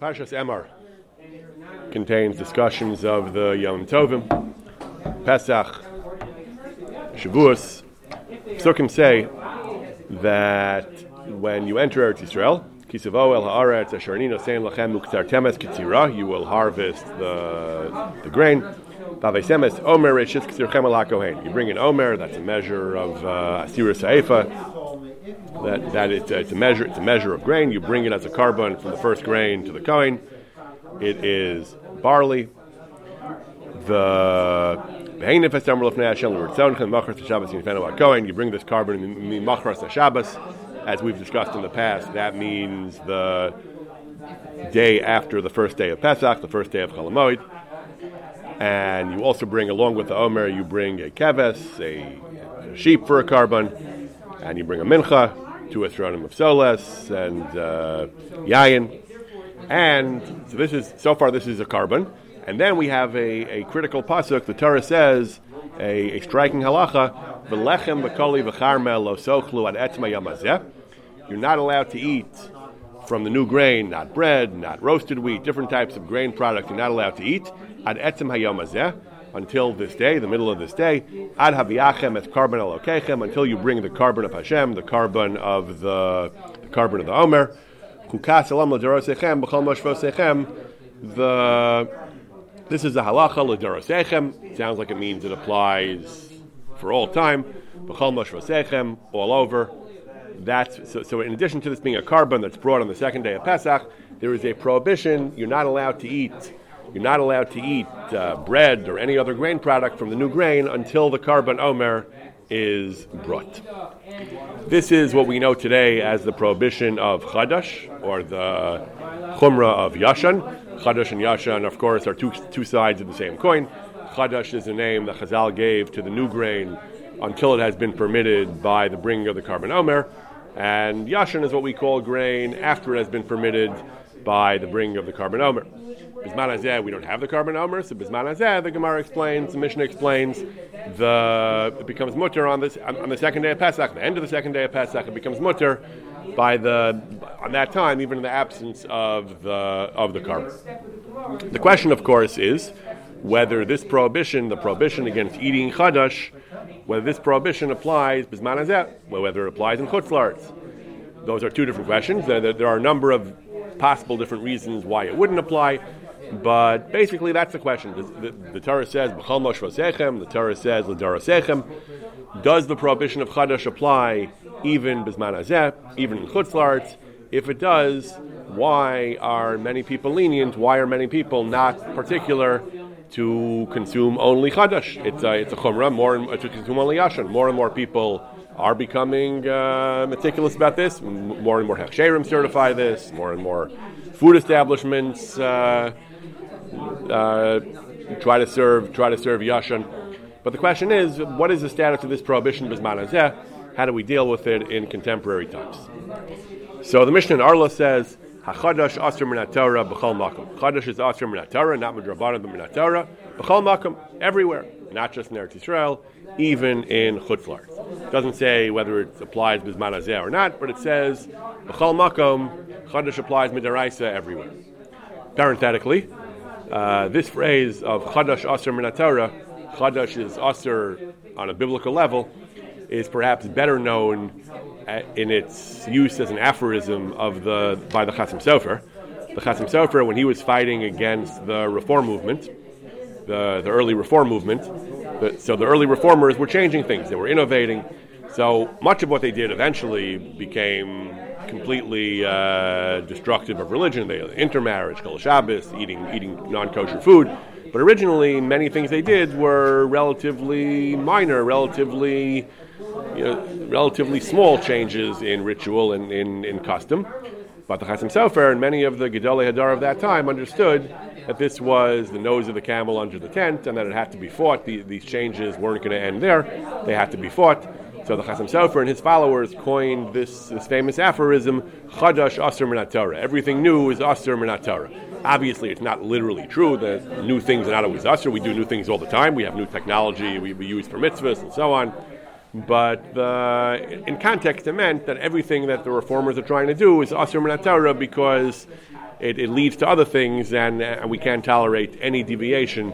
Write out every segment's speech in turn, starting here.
Parshas Emor contains discussions of the Yom Tovim, Pesach, Shavuos. Psukim say that when you enter Eretz Yisrael, Kisavo el haaretz asharnino sein lachem muktar temes kitzira, you will harvest the the grain. Vavesemes omer reshitz kitzirchem al kohen. You bring in omer, that's a measure of uh, asira saifa. That that it's, it's a measure it's a measure of grain. You bring it as a korban from the first grain to the coin. It is barley. The you bring this korban in the Shabbos, as we've discussed in the past. That means the day after the first day of Pesach, the first day of Cholamoid. And you also bring, along with the Omer, you bring a keves, a sheep for a korban, and you bring a mincha, to a esronim of soles, and uh, yayin. And so this is so far this is a korban. And then we have a, a critical pasuk. The Torah says a, a striking halacha: "V'lechem v'koli v'charmel lo sochlu ad etma yamazeh." You're not allowed to eat from the new grain, not bread, not roasted wheat, different types of grain products. You're not allowed to eat ad etzem hayamazeh until this day, the middle of this day. Ad haviyachem et korban elokechem until you bring the korban of Hashem, the korban of the, the korban of the Omer. Kukas elam l'derosechem b'chol moshvosechem. The this is a halacha l'derosechem. Sounds like it means it applies for all time. B'chol moshvosechem, all over. That's so, so. In addition to this being a korban that's brought on the second day of Pesach, there is a prohibition. You're not allowed to eat you're not allowed to eat uh, bread or any other grain product from the new grain until the korban omer is brought. This is what we know today as the prohibition of chadash, or the chumrah of yashan. Chadash and yashan, of course, are two, two sides of the same coin. Chadash is the name that Chazal gave to the new grain until it has been permitted by the bringing of the korban omer. And yashan is what we call grain after it has been permitted by the bringing of the korban omer. Bisman Azeh, we don't have the korban so Bisman Azeh, the Gemara explains, the Mishnah explains, the it becomes mutter on this on the second day of Pesach, the end of the second day of Pesach, it becomes mutter by the on that time, even in the absence of the of the korban. The question, of course, is whether this prohibition, the prohibition against eating chadash, whether this prohibition applies bisman azeh, whether it applies in chutzlaritz. Those are two different questions. There, there, are a number of possible different reasons why it wouldn't apply. But basically, that's the question. The, the, the Torah says, the Torah says. Does the prohibition of Chadash apply even Bisman Azeh, even in Chutzlarts? If it does, why are many people lenient? Why are many people not particular to consume only Chadash? It's a, it's a Chumrah, more uh, to consume only Yashan. More and more people are becoming uh, meticulous about this. More and more Hechsherim certify this. More and more food establishments. Uh, uh, try to serve try to serve yashan. But the question is, what is the status of this prohibition bisman How do we deal with it in contemporary times? So the Mishnah in Arla says, "Hachadash asr minatora b'chol makom." Chadash is asr minatora, not midrabanan but minatora b'chol makom, everywhere, not just in Eretz Yisrael, even in Chutzlar. It doesn't say whether it applies bisman or not, but it says b'chol makom. Chadash applies midaraisa everywhere. Parenthetically, uh, this phrase of Chadash Aser Minatara, Chadash is Aser on a biblical level, is perhaps better known in its use as an aphorism of the by the Chasim Sofer. The Chasim Sofer, when he was fighting against the Reform movement, the, the early Reform movement, the, so the early Reformers were changing things, they were innovating. So much of what they did eventually became completely uh, destructive of religion. They intermarriage, kol Shabbos, eating eating non-kosher food. But originally, many things they did were relatively minor, relatively you know, relatively small changes in ritual and in, in custom. But the Chasim Sofer and many of the Gedolei Hadar of that time understood that this was the nose of the camel under the tent and that it had to be fought. The, these changes weren't going to end there, they had to be fought. So the Chasim Sofer and his followers coined this, this famous aphorism, Chadash Aser Minat Everything new is Aser Minat Obviously, it's not literally true that new things are not always Aser. We do new things all the time. We have new technology we, we use for mitzvahs and so on. But uh, in context, it meant that everything that the reformers are trying to do is Aser Minat because it, it leads to other things, and, and uh, we can't tolerate any deviation,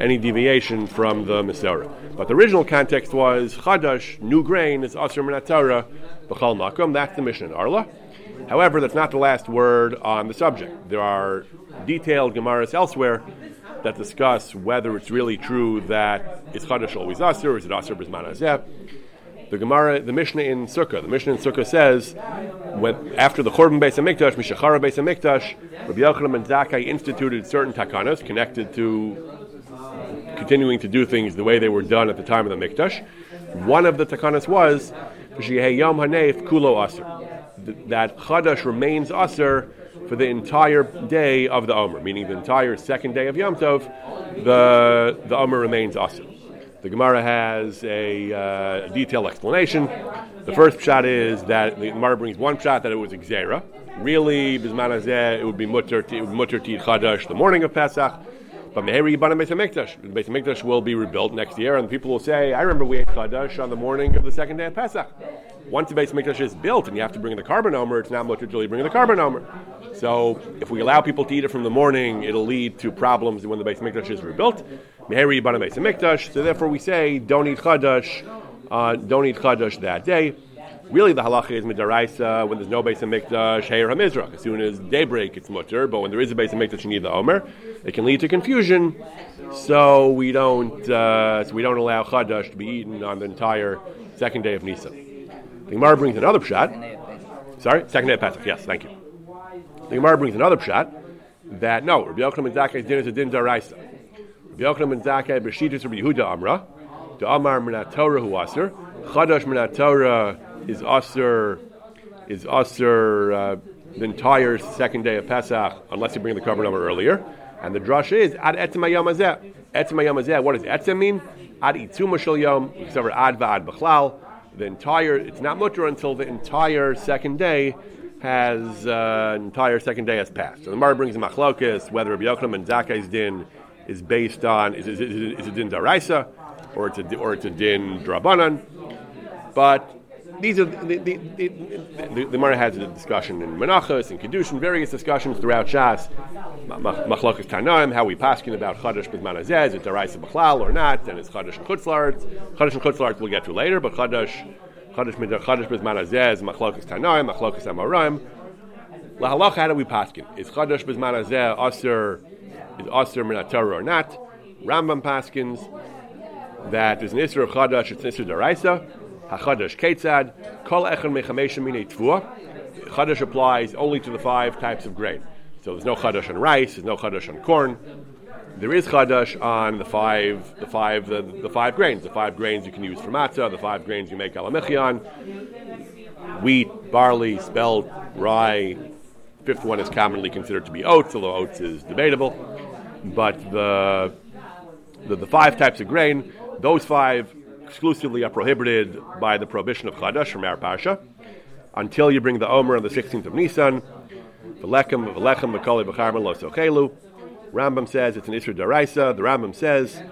any deviation from the Masorah. But the original context was Chadash, new grain, is Asr Minatara, B'chal Makom. That's the Mishnah in Arla. However, that's not the last word on the subject. There are detailed Gemaras elsewhere that discuss whether it's really true that is Chadash always Asr, or is it Asr B'zman Azeh. The Gemara, the Mishnah in Sukkah, the Mishnah in Sukkah says, when, after the Chorban Beis Hamikdash, Mishachara Beis Hamikdash, Rabbi Yochanan and Zakkai instituted certain takanas connected to continuing to do things the way they were done at the time of the Mikdash. One of the takanas was, Yom Hanef Kulo Aser, that Chadash remains Aser for the entire day of the Omer, meaning the entire second day of Yom Tov, the, the Omer remains Aser. The Gemara has a uh, detailed explanation. The first shot is that the Gemara brings one shot that it was Xera. Really, Bisman it would be mutter to Chadash the morning of Pesach. But Meheri Yibana Beis Hamikdash. The Beis Hamikdash will be rebuilt next year, and people will say, "I remember we ate Chadash on the morning of the second day of Pesach." Once the Beis Hamikdash is built, and you have to bring in the korban omer, it's not mutter to really bring the korban omer. So, if we allow people to eat it from the morning, it'll lead to problems when the Beis Hamikdash is rebuilt. Meheri Yibana Beis Hamikdash. So, therefore, we say, "Don't eat Chadash." Uh, don't eat Chadash that day. Really, the halacha is midaraisa when there's no base of mikdash, heir hamizrach. As soon as daybreak, it's mutter. But when there is a base of mikdash, you need the omer. It can lead to confusion, so we don't uh, so we don't allow chadash to be eaten on the entire second day of Nisan. The Gemara brings another shot. Sorry, second day of Pesach. Yes, thank you. The Gemara brings another shot that no, Rabbi Yochanan and Zakai's din is a din daraisa. Yochanan and Zakai b'shitas Rabbi Yehuda Amra, the Amar Minat Torah hu aser, Chadash Minat Torah is Aser is Aser uh, the entire second day of Pesach unless you bring the korban number earlier. And the drush is Ad Etzem Hayom Hazeh. Etzem Hayom Hazeh. What does Etzem mean? Ad Itzuma Shel Yom. Except for Ad Va'ad B'chlal. The entire it's not mutter until the entire second day has uh, entire second day has passed. So the Mar brings a machlokas whether Rabbi Yochanan and Zakkai's din is based on is, is, is, is a din daraisa or it's a or it's a din drabanan, but these are the the, the, the, the Mara has a discussion in Menachos and Kedushin, various discussions throughout Shas, Machlokas Tanaim, how we paskin about Chadash with Manazeh, is it Daraisa B'chlal or not, and it's Chadash and Chutzlart. Chadash and Chutzlart we'll get to later, but Chadash Chadash Chadash is Machlokas Tanaim, Machlokas Amoraim. Lahalach, how do we paskin? Is Chadash with Manazeh Aser is Aser Minatorah or not? Rambam paskins that there's an Isra of Chadash, it's an Isra Daraisa. Hachadash Ketzad, Kol Echon Mechamesha Mine Tvua. Chadash applies only to the five types of grain. So there's no Chadash on rice, there's no Chadash on corn. There is Chadash on the five, the five, the, the five grains. The five grains you can use for matzah, the five grains you make alamichian. Wheat, barley, spelt, rye. Fifth one is commonly considered to be oats, although oats is debatable. But the, the, the five types of grain, those five exclusively are prohibited by the prohibition of Chadash from our Parsha until you bring the Omer on the 16th of Nisan. V'lechem, v'lechem, v'koli, v'charman, lo sochelu. Rambam says it's an Isra Daraisa. The Rambam says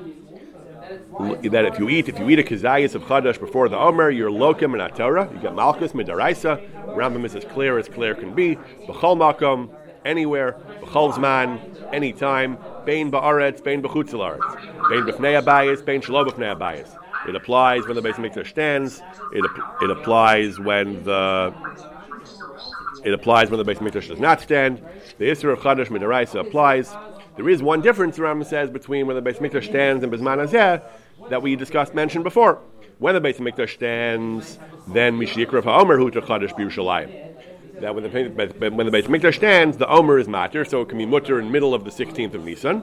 that if you eat, if you eat a kazayas of Chadash before the Omer, you're lokim and Torah. You get Malchus midaraisa. Rambam is as clear as clear can be. B'chol makom, anywhere. B'chol zman, anytime. Bein ba'aretz, bein b'chutzelaretz. Bein b'fnei b'fnei abayis. It applies when the Beis Hamikdash stands. It, it applies when the it applies when the Beis Hamikdash does not stand. The Isra of Chadash Midaraisa applies. There is one difference, the Rambam says, between when the Beis Hamikdash stands and Bisman Azeh that we discussed, mentioned before. When the Beis Hamikdash stands, then Mishikra HaOmer Hu Chadash B'Yerushalayim. That when the, when the Beis Hamikdash stands, the Omer is matter, so it can be mutter in the middle of the 16th of Nisan.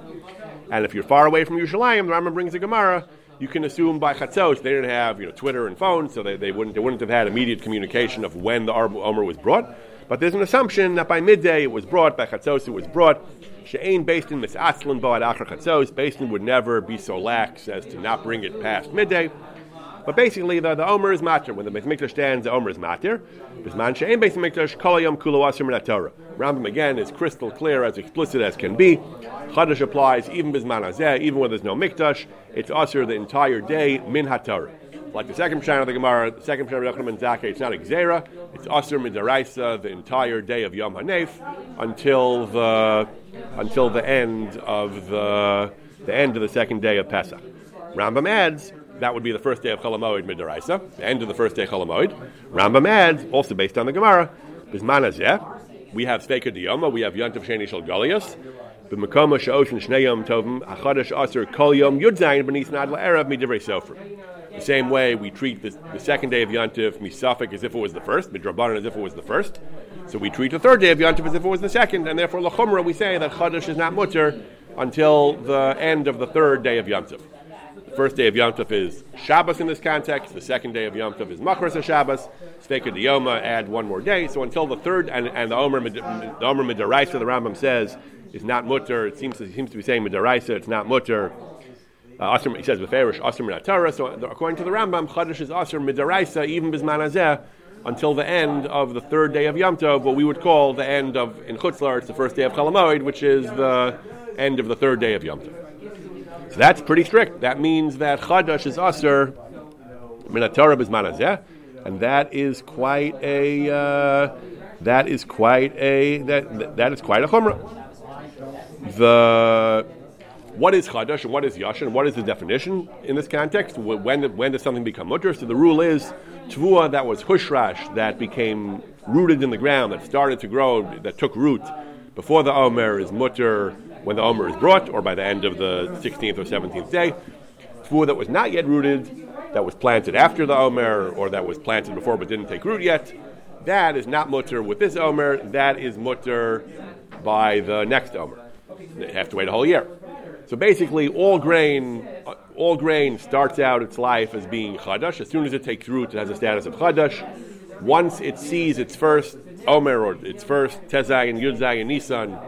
And if you're far away from Yerushalayim, the Rambam brings a Gemara you can assume by Chatzos they didn't have you know Twitter and phones, so they, they wouldn't they wouldn't have had immediate communication of when the Omer was brought. But there's an assumption that by midday it was brought, by Chatzos it was brought. She'ain based in Misatzlan Boad Achar Chatzos, Basin would never be so lax as to not bring it past midday. But basically, the, the Omer is matir. When the Beis Mikdash stands, the Omer is matir. Bisman she'en Beis Mikdash kol yom asir Torah. Rambam again is crystal clear, as explicit as can be. Chadash applies even bisman azeh, even when there's no Mikdash. It's asir the entire day min haTorah. Like the second Pshat of the Gemara, the second Pshat of Yochanan Zakkai, it's not a Xera, it's Asr Midaraisa the entire day of Yom HaNef until the, until the end of the, the end of the second day of Pesach. Rambam adds, that would be the first day of Cholamoid Midaraisa, the end of the first day of Cholamoid. Rambam adds, also based on the Gemara, Bisman Azeh, we have Sveika Diyoma, we have Yantav Sheni Shal Goliath, B'makoma Sha'oshin Shnei Yom Tovim, Achadash Aser Kol Yom Yud Zayin B'nis Nad La'erav Midivrei Sofer. The same way we treat the, the second day of Yantiv Misafik as if it was the first, Midrabanan as if it was the first. So we treat the third day of Yantiv as if it was the second, and therefore Lachumra we say that Chadash is not mutter until the end of the third day of Yantiv. The first day of Yom Tov is Shabbos in this context. The second day of Yom Tov is Machras Shabbos. Sveka Diyoma add one more day. So until the third, and, and the Omer the Omer Midaraisa, the Rambam says, is not mutter. It seems, it seems to be saying Midaraisa, it's not mutter. Uh, he says beferish asr minatara. So according to the Rambam, chadash is asr midaraisa even bismanazeh, until the end of the third day of Yom Tov, what we would call the end of in Chutzlar, it's the first day of Chalamoid, which is the end of the third day of Yom Tov. That's pretty strict. That means that chadash is asr minatara bisman azeh, and that is quite a uh, that is quite a that that is quite a chumrah. The what is chadash and what is yashin and what is the definition in this context? When, when does something become mutter? So the rule is tvua that was hushrash that became rooted in the ground that started to grow that took root before the omer is mutter when the omer is brought or by the end of the 16th or 17th day. Tvua that was not yet rooted that was planted after the omer or that was planted before but didn't take root yet. That is not mutter with this omer. That is mutter by the next omer. You have to wait a whole year. So basically, all grain, uh, all grain starts out its life as being chadash. As soon as it takes root, it has a status of chadash. Once it sees its first omer or its first tezai and and nisan,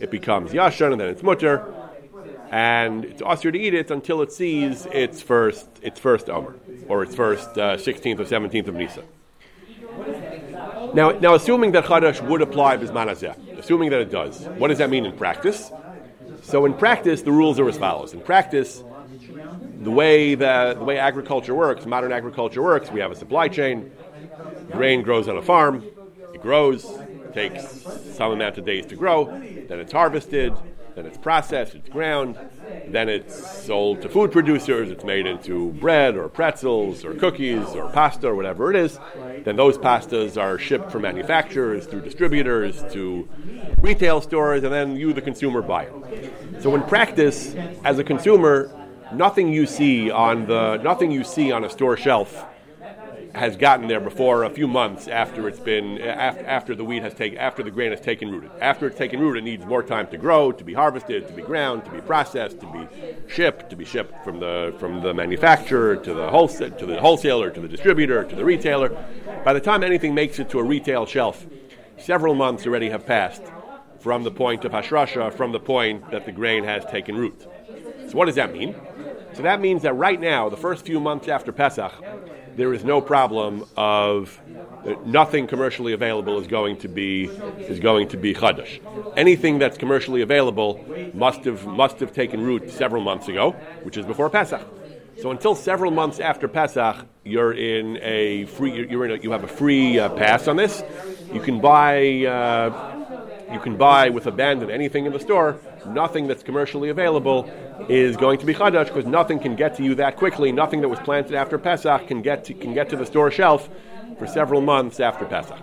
it becomes yashan and then it's mutter, and it's usher to eat it until it sees its first its first omer or its first uh, sixteenth or seventeenth of nisan. Now, now, assuming that chadash would apply bisman assuming that it does, what does that mean in practice? So in practice, the rules are as follows. In practice, the way the, the way agriculture works, modern agriculture works, we have a supply chain. Grain grows on a farm. It grows, takes some amount of days to grow. Then it's harvested. Then it's processed. It's ground. Then it's sold to food producers. It's made into bread or pretzels or cookies or pasta or whatever it is. Then those pastas are shipped from manufacturers through distributors to retail stores, and then you, the consumer, buy it. So in practice, as a consumer, nothing you see on the nothing you see on a store shelf has gotten there before a few months after it's been after, after the wheat has taken after the grain has taken root. After it's taken root, it needs more time to grow, to be harvested, to be ground, to be processed, to be shipped, to be shipped from the from the manufacturer to the wholesale to the wholesaler to the distributor to the retailer. By the time anything makes it to a retail shelf, several months already have passed from the point of Hashrasha, from the point that the grain has taken root. So, what does that mean? So, that means that right now, the first few months after Pesach, there is no problem of uh, nothing commercially available is going to be is going to be chadash. Anything that's commercially available must have must have taken root several months ago, which is before Pesach. So until several months after Pesach, you're in a free you're in a, you have a free uh, pass on this. You can buy. Uh, you can buy with abandon anything in the store, nothing that's commercially available is going to be chadash because nothing can get to you that quickly. Nothing that was planted after Pesach can get to, can get to the store shelf for several months after Pesach.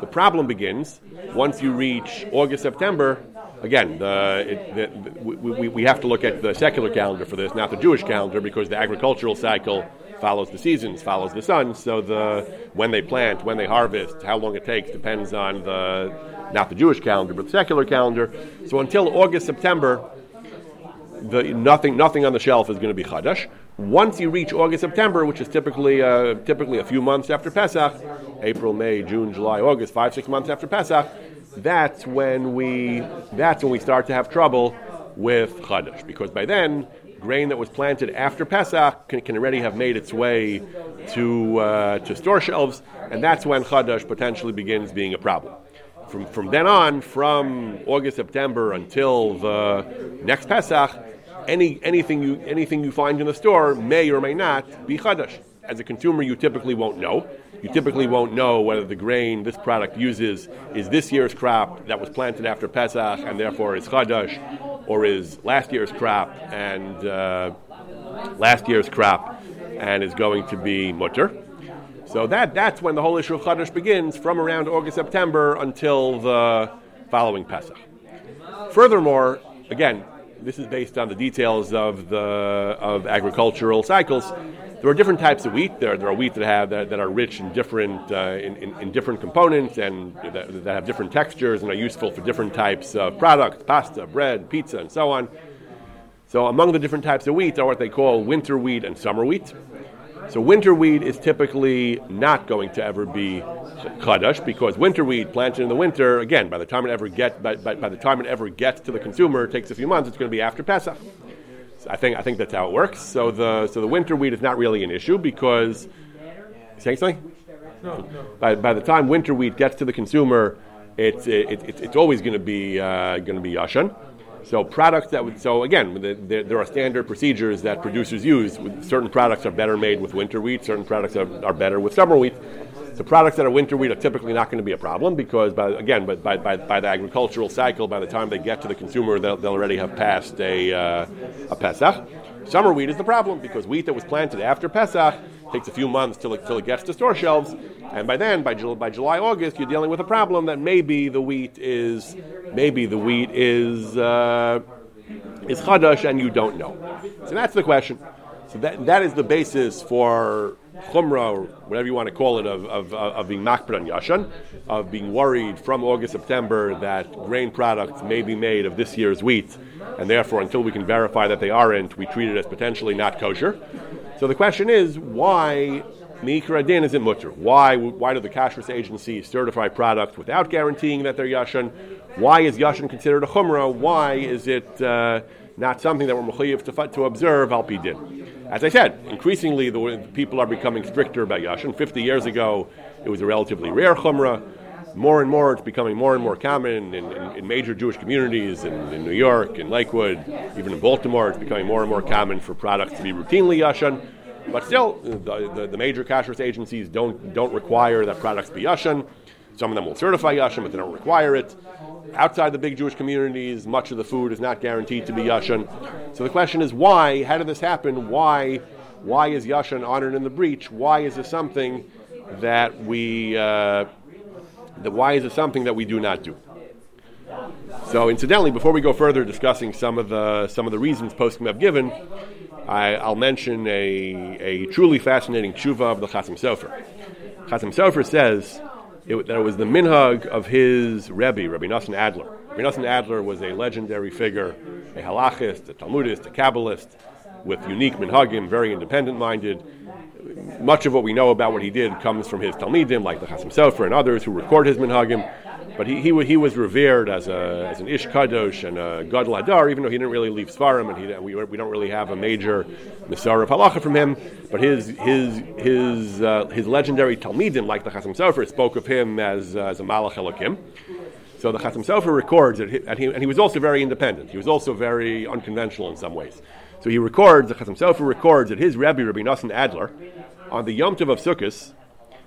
The problem begins once you reach August, September. Again, the, it, the, we, we, we have to look at the secular calendar for this, not the Jewish calendar, because the agricultural cycle follows the seasons, follows the sun. So the when they plant, when they harvest, how long it takes depends on the not the Jewish calendar, but the secular calendar. So until August, September, the, nothing, nothing on the shelf is going to be chadash. Once you reach August, September, which is typically uh, typically a few months after Pesach, April, May, June, July, August, five six months after Pesach, that's when we that's when we start to have trouble with chadash because by then grain that was planted after Pesach can, can already have made its way to uh, to store shelves, and that's when chadash potentially begins being a problem from, from then on, from August, September until the next Pesach, any, anything, you, anything you find in the store may or may not be Chadash. as a consumer, you typically won't know. You typically won't know whether the grain this product uses is this year's crop that was planted after Pesach and therefore is chadash, or is last year's crop and uh, last year's crop and is going to be mutter. So that, that's when the whole issue of chadash begins from around August, September until the following Pesach. Furthermore, again, this is based on the details of the of agricultural cycles. There are different types of wheat. There, there are wheat that have that, that are rich in different uh, in, in, in, different components and that, that, have different textures and are useful for different types of products, pasta, bread, pizza, and so on. So among the different types of wheat are what they call winter wheat and summer wheat. So winter wheat is typically not going to ever be chadash because winter wheat planted in the winter, again, by the time it ever get by, by, by, the time it ever gets to the consumer, it takes a few months. It's going to be after Pesach. So I think I think that's how it works. So the so the winter wheat is not really an issue because saying something. No, no. By, by the time winter wheat gets to the consumer, it's it, it, it's always going to be uh, going to be yashan. So products that would, so again, the, the, there are standard procedures that producers use. Certain products are better made with winter wheat. Certain products are, are better with summer wheat. The products that are winter wheat are typically not going to be a problem because, by, again, by, by, by, the agricultural cycle, by the time they get to the consumer, they'll, they'll already have passed a, uh, a Pesach. Summer wheat is the problem because wheat that was planted after Pesach takes a few months till it, till it gets to store shelves, and by then, by, by July, August, you're dealing with a problem that maybe the wheat is maybe the wheat is uh, is chadash and you don't know. So that's the question. So that, that is the basis for chumrah, or whatever you want to call it, of, of, of being makbid on yashan, of being worried from August, September that grain products may be made of this year's wheat, and therefore, until we can verify that they aren't, we treat it as potentially not kosher. So the question is, why Mikra Din is it mutter? Why, why do the kashrus agencies certify products without guaranteeing that they're yashan? Why is yashan considered a chumrah? Why is it uh, not something that we're mechayiv to, to observe al din? As I said, increasingly the people are becoming stricter about yashan. Fifty years ago, it was a relatively rare chumrah. More and more, it's becoming more and more common in, in, in major Jewish communities in, in, New York, in Lakewood, even in Baltimore. It's becoming more and more common for products to be routinely yashan. But still, the, the, the major kashrus agencies don't, don't require that products be yashan. Some of them will certify yashan, but they don't require it. Outside the big Jewish communities, much of the food is not guaranteed to be yashan. So the question is why? How did this happen? Why? Why is yashan honored in the breach? Why is this something that we? Uh, that why is it something that we do not do? So, incidentally, before we go further discussing some of the some of the reasons poskim have given, I, will mention a, a truly fascinating tshuva of the Chasim Sofer. Chasim Sofer says it, that it was the minhag of his Rebbe, Rabbi Nosson Adler. Rabbi Nosson Adler was a legendary figure, a halachist, a Talmudist, a Kabbalist, with unique minhagim, very independent-minded. Much of what we know about what he did comes from his Talmidim, like the Chasim Sofer and others who record his minhagim. But he, he, he was revered as, a, as an Ish Kadosh and a Gadol Hadar, even though he didn't really leave Svarim, and he, we, we don't really have a major Messiah of Halacha from him. But his, his, his, uh, his legendary Talmidim, like the Chasim Sofer, spoke of him as, uh, as a Malach Elokim. So the Chasim Sofer records that he, and, he, and he was also very independent. He was also very unconventional in some ways. So he records, the Chasim Sofer records that his Rebbe, Rabbi Nosson Adler, on the Yom Tov of Sukkot,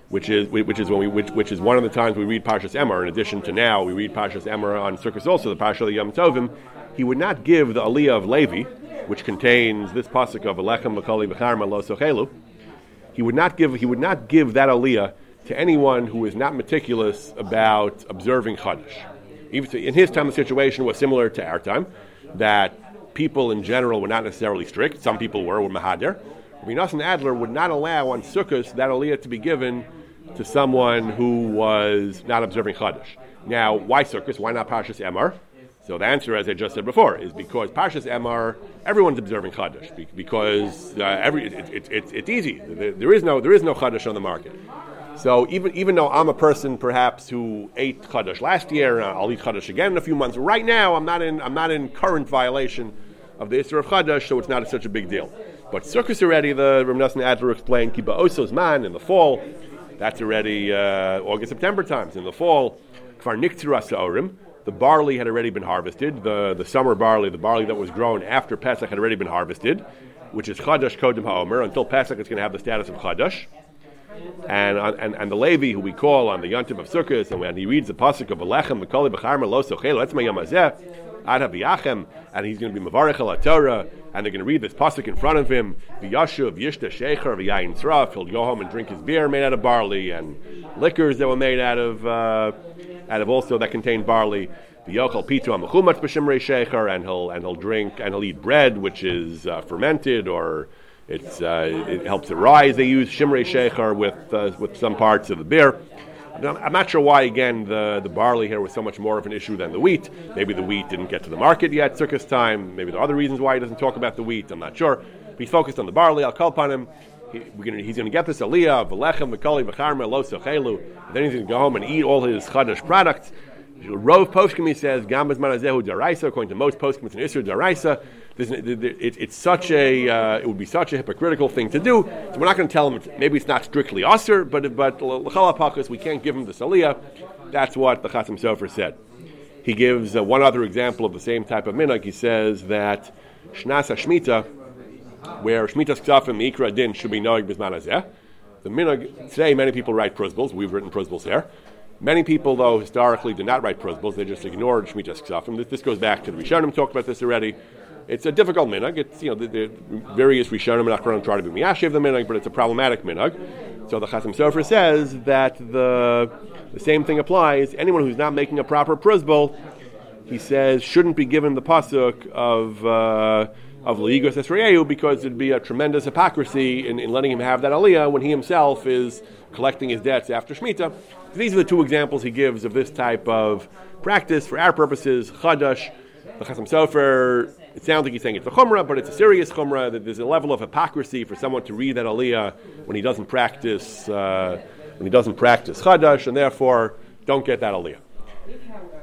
which is which is when we which, which is one of the times we read Parshas Emor. In addition to now, we read Parshas Emor on Sukkot also, the Parsha of the Yom Tovim. He would not give the Aliyah of Levi, which contains this pasuk of Alechem Makali B'charma Lo Sochelu. He would not give he would not give that Aliyah to anyone who is not meticulous about observing Chodesh. Even in his time, the situation was similar to our time, that people in general were not necessarily strict. Some people were, were Mahadir. Rabbi Adler would not allow on Sukkot that Aliyah to be given to someone who was not observing Chodesh. Now, why Sukkot? Why not Parshas Emor? So the answer, as I just said before, is because Parshas Emor, everyone's observing Chodesh because uh, every it, it, it, it's easy. There, there is no there is no Chodesh on the market. So even even though I'm a person perhaps who ate Chodesh last year, I'll eat Chodesh again in a few months. Right now, I'm not in I'm not in current violation of the Isra of Chodesh, so it's not such a big deal. But Sukkot already, the Ram Nosson Adler explained, Kiba Oso's man in the fall. That's already uh, August, September times. In the fall, Kvar Niktiras the barley had already been harvested. The, the summer barley, the barley that was grown after Pesach, had already been harvested. which is Chadash Kodim HaOmer. Until Pesach, it's going to have the status of Chadash. And, and, and the Levi, who we call on the Yontif of Sukkot, and when he reads the Pasuk of Alechem, Mekoli B'charma Lo Sochelo, that's my Yamazeh, Ad HaViyachem, and he's going to be Mavarech al Torah, and they're going to read this Pasuk in front of him, V'yashuv Yishta Shecher V'yayin Tzraf, he'll go home and drink his beer made out of barley, and liquors that were made out of, uh, out of also that contained barley, V'yochel Pitu HaMechumat B'Shemrei Shecher, and he'll, and he'll drink, and he'll eat bread, which is uh, fermented, or it's, uh, it helps it rise. They use shimrei shecher with uh, with some parts of the beer. I'm not sure why, again, the, the barley here was so much more of an issue than the wheat. Maybe the wheat didn't get to the market yet, Sukkot time. Maybe there are other reasons why he doesn't talk about the wheat. I'm not sure. But he's focused on the barley. I'll call upon him. He, gonna, he's going to get this aliyah, v'lechem, v'koli, v'charma, lo sochelu. Then he's going to go home and eat all his chadash products. Rove Poskim, he says, Gambas Manazehu Daraisa, according to most Poskim, it's an Isser Daraisa. It's such a, uh, it would be such a hypocritical thing to do. So we're not going to tell him, maybe it's not strictly Usser, but, but L'chalapakas, we can't give him the Saliyah. That's what the Chasim Sofer said. He gives uh, one other example of the same type of minhag. He says that Shnasa Shmita, where Shmita's Ksafim Ikra Din should be Noig Bizmanazeh. The minhag, today many people write prosbos. We've written prosbos here. Many people, though, historically did not write prosbos. They just ignored Shemitah's Ksafim. This, this goes back to the Rishonim, talked about this already. It's a difficult minhag. It's, you know, the, the various Rishonim and Achronim try to be miyashiv the minhag, but it's a problematic minhag. So the Chasim Sofer says that the, the same thing applies. Anyone who's not making a proper prosbol, he says, shouldn't be given the pasuk of... Uh, of Leigos Esrayu because it'd be a tremendous hypocrisy in, in, letting him have that aliyah when he himself is collecting his debts after Shemitah. These are the two examples he gives of this type of practice for our purposes. Chadash, the Chasam Sofer, it sounds like he's saying it's a chumrah, but it's a serious chumrah, that there's a level of hypocrisy for someone to read that aliyah when he doesn't practice, uh, when he doesn't practice Chadash, and therefore don't get that aliyah.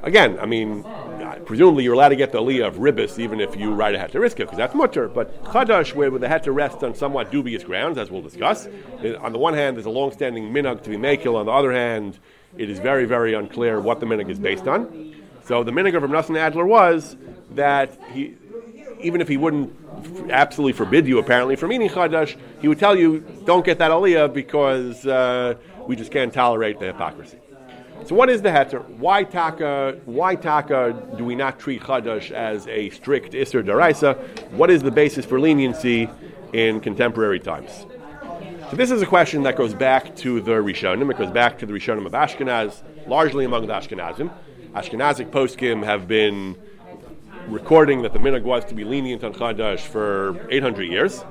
Again, I mean, presumably you're allowed to get the aliyah of ribis even if you write a heteriska, because that's mutter. But chadash, where the to rest on somewhat dubious grounds, as we'll discuss. On the one hand, there's a long-standing minhag to be makil. On the other hand, it is very, very unclear what the minhag is based on. So the minhag of Rav Adler was that he, even if he wouldn't absolutely forbid you apparently from eating chadash, he would tell you don't get that aliyah because uh, we just can't tolerate the hypocrisy. So what is the heter? Why taka? Why taka? Do we not treat chadash as a strict iser daraisa? What is the basis for leniency in contemporary times? So this is a question that goes back to the Rishonim. It goes back to the Rishonim of Ashkenaz, largely among the Ashkenazim. Ashkenazic poskim have been recording that the minhag was to be lenient on chadash for 800 years,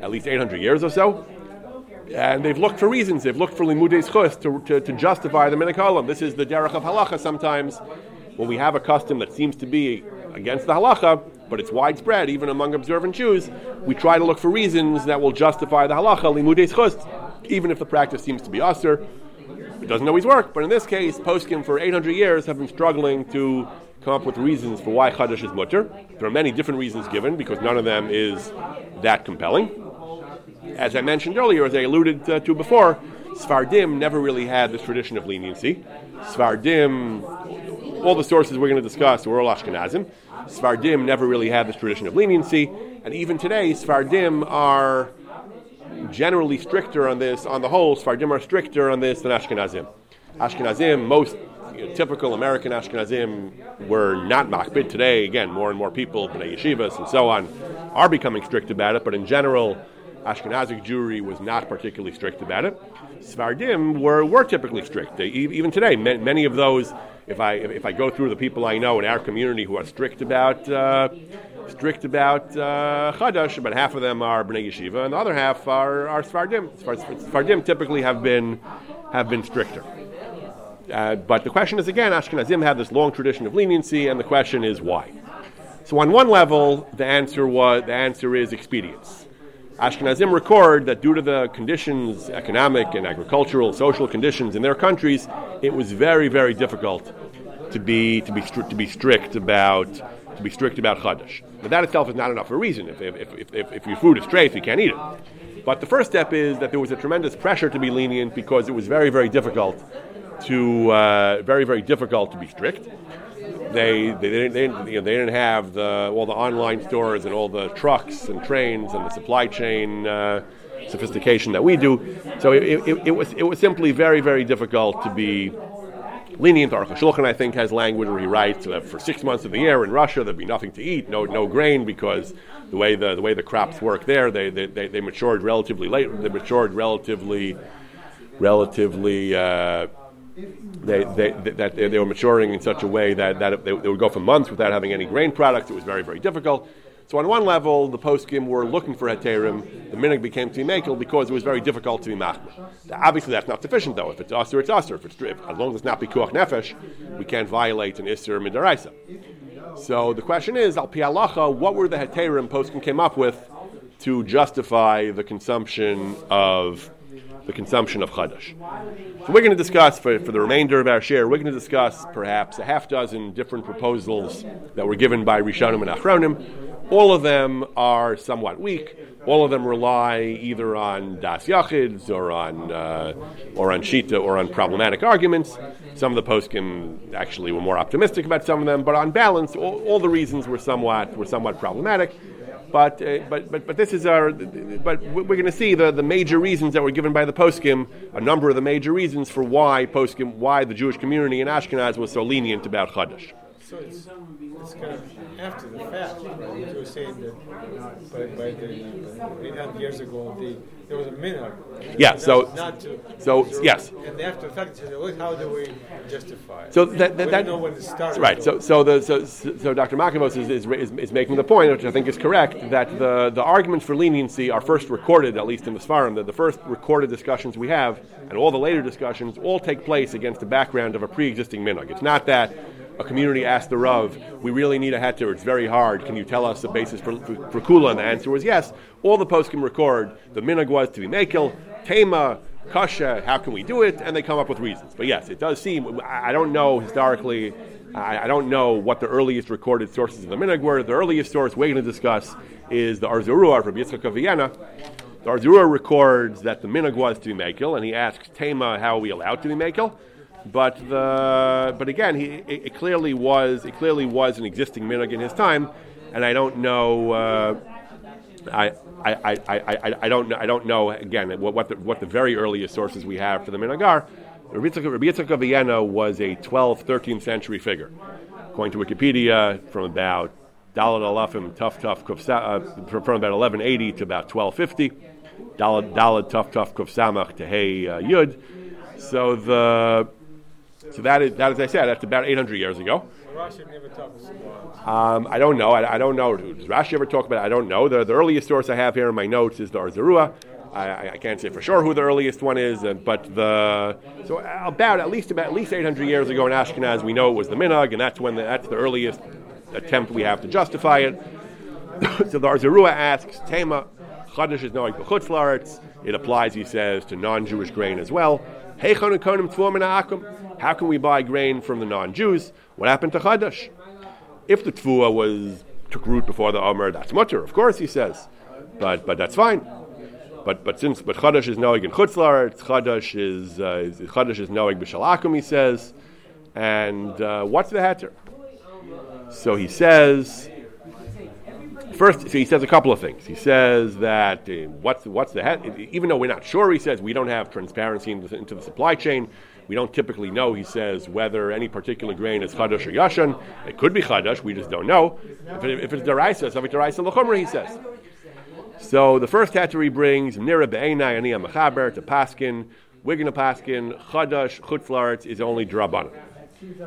at least 800 years or so and they've looked for reasons. They've looked for limudei schus to, to, to justify the minakalim. This is the derech of halacha. Sometimes, when we have a custom that seems to be against the halacha, but it's widespread even among observant Jews, we try to look for reasons that will justify the halacha limudei schus, even if the practice seems to be usher. It doesn't always work, but in this case, poskim for 800 years have been struggling to come up with reasons for why chadash is mutter. There are many different reasons given because none of them is that compelling as I mentioned earlier, as I alluded uh, to before, Svardim never really had this tradition of leniency. Svardim, all the sources we're going to discuss were all Ashkenazim. Svardim never really had this tradition of leniency, and even today, Svardim are generally stricter on this. On the whole, Svardim are stricter on this than Ashkenazim. Ashkenazim, most you know, typical American Ashkenazim were not makbid. Today, again, more and more people, bnei yeshivas and so on, are becoming strict about it. But in general, Ashkenazic Jewry was not particularly strict about it. Svardim were, were typically strict. They, even today, many of those, if I, if I go through the people I know in our community who are strict about, uh, strict about uh, Chadash, about half of them are Bnei Yeshiva, and the other half are, are Svardim. Svardim typically have been, have been stricter. Uh, but the question is again, Ashkenazim have this long tradition of leniency, and the question is why. So on one level, the answer was the answer is expedience. Ashkenazim record that due to the conditions, economic and agricultural, social conditions in their countries, it was very, very difficult to be to be stri- to be strict about to be strict about chadash. But that itself is not enough for a reason. If, if, if, if, if your food is straight, you can't eat it. But the first step is that there was a tremendous pressure to be lenient because it was very, very difficult to uh, very, very difficult to be strict. they they, they, they, you know, they didn't have the, all the online stores and all the trucks and trains and the supply chain uh, sophistication that we do. So it, it, it, was it was simply very very difficult to be lenient. Aruch Shulchan, I think, has language where he writes that for six months of the year in Russia there'd be nothing to eat, no no grain, because the way the, the way the crops work there, they, they, they, they matured relatively late. They matured relatively relatively. Uh, they, they, that they, were maturing in such a way that, that they, they, would go for months without having any grain products. It was very, very difficult. So on one level, the poskim were looking for heterim. The minig became to be makel because it was very difficult to be machmer. Obviously, that's not sufficient, though. If it's usher, it's usher. If it's if, as long as it's not pikuach nefesh, we can't violate an isser midaraisa. So the question is, al pi what were the heterim poskim came up with to justify the consumption of the consumption of chadash? So we're going to discuss for, for the remainder of our share. We're going to discuss perhaps a half dozen different proposals that were given by Rishonim and Achronim all of them are somewhat weak. All of them rely either on das yachids or on uh, or on shita or on problematic arguments. Some of the poskim actually were more optimistic about some of them, but on balance, all, all the reasons were somewhat were somewhat problematic. But, uh, but, but, but this is our, but we're going to see the, the major reasons that were given by the poskim, a number of the major reasons for why poskim, why the Jewish community in Ashkenaz was so lenient about Chadash. So it's, kind of after the fact, right? You were saying that by, by the uh, years ago, the, there was a minhag. Yeah. So. Not to, so yes. And after the fact, said, how do we justify it? So that, that, that know when it started. Right. So so the so, so Dr. Makavos is, is, is, is, making the point, which I think is correct, that the the arguments for leniency are first recorded, at least in the Sfarim, that the first recorded discussions we have, and all the later discussions, all take place against the background of a pre-existing minhag. It's not that a community asked the Rav, we really need a heter, it's very hard, can you tell us the basis for, for, for Kula? And the answer was yes. All the posts can record the minhag was to be Mekel, Tema, Kasha, how can we do it? And they come up with reasons. But yes, it does seem, I don't know historically, I, I don't know what the earliest recorded sources of the minhag were. The earliest source we're going to discuss is the Or Zarua from Yitzchak of Vienna. The Or Zarua records that the minhag was to be Mekel, and he asks Tema, how are we allowed to be Mekel? But the but again, he it, it, clearly was it clearly was an existing minhag in his time, and I don't know. Uh, I, I, I, I, I don't know, I don't know again what, what the what the very earliest sources we have for the minhagar. Rabbi Yitzchak of Vienna was a 12th, 13th century figure, according to Wikipedia, from about Dalit Alafim Tough Tough uh, from about 1180 to about 1250. Dalit Dalit Tough Tough Kufsamach to Hey uh, Yud. So the so that is, that, as I said, that's about 800 years ago. Rashi never talks um, I don't know. I, I, don't know. Does Rashi ever talk about it? I don't know. The, the earliest source I have here in my notes is the Or Zarua. I, I, can't say for sure who the earliest one is, uh, but the so about at least about at least 800 years ago in Ashkenaz, we know it was the minhag, and that's when the, that's the earliest attempt we have to justify it. so the Or Zarua asks, Tema, Chadash is knowing It applies, he says, to non-Jewish grain as well. How can we buy grain from the non-Jews? What happened to Chadash? If the Tfua was took root before the Omer, that's mutter, of course, he says. But but that's fine. But but since but Chadash is knowing in Chutzlar, Chadash is uh, Chadash is knowing b'shalakum, he says. And uh, what's the heter? So he says First, so he says a couple of things. He says that uh, what's what's the? Even though we're not sure, he says we don't have transparency into, into, the supply chain. We don't typically know. He says whether any particular grain is chadash or yashan. It could be chadash. We just don't know. If, it, if it's deraisa, something deraisa. He says. So the first heter brings nira be'enai aniyah mechaber to paskin. We're going to paskin chadash chutzlaretz is only draban.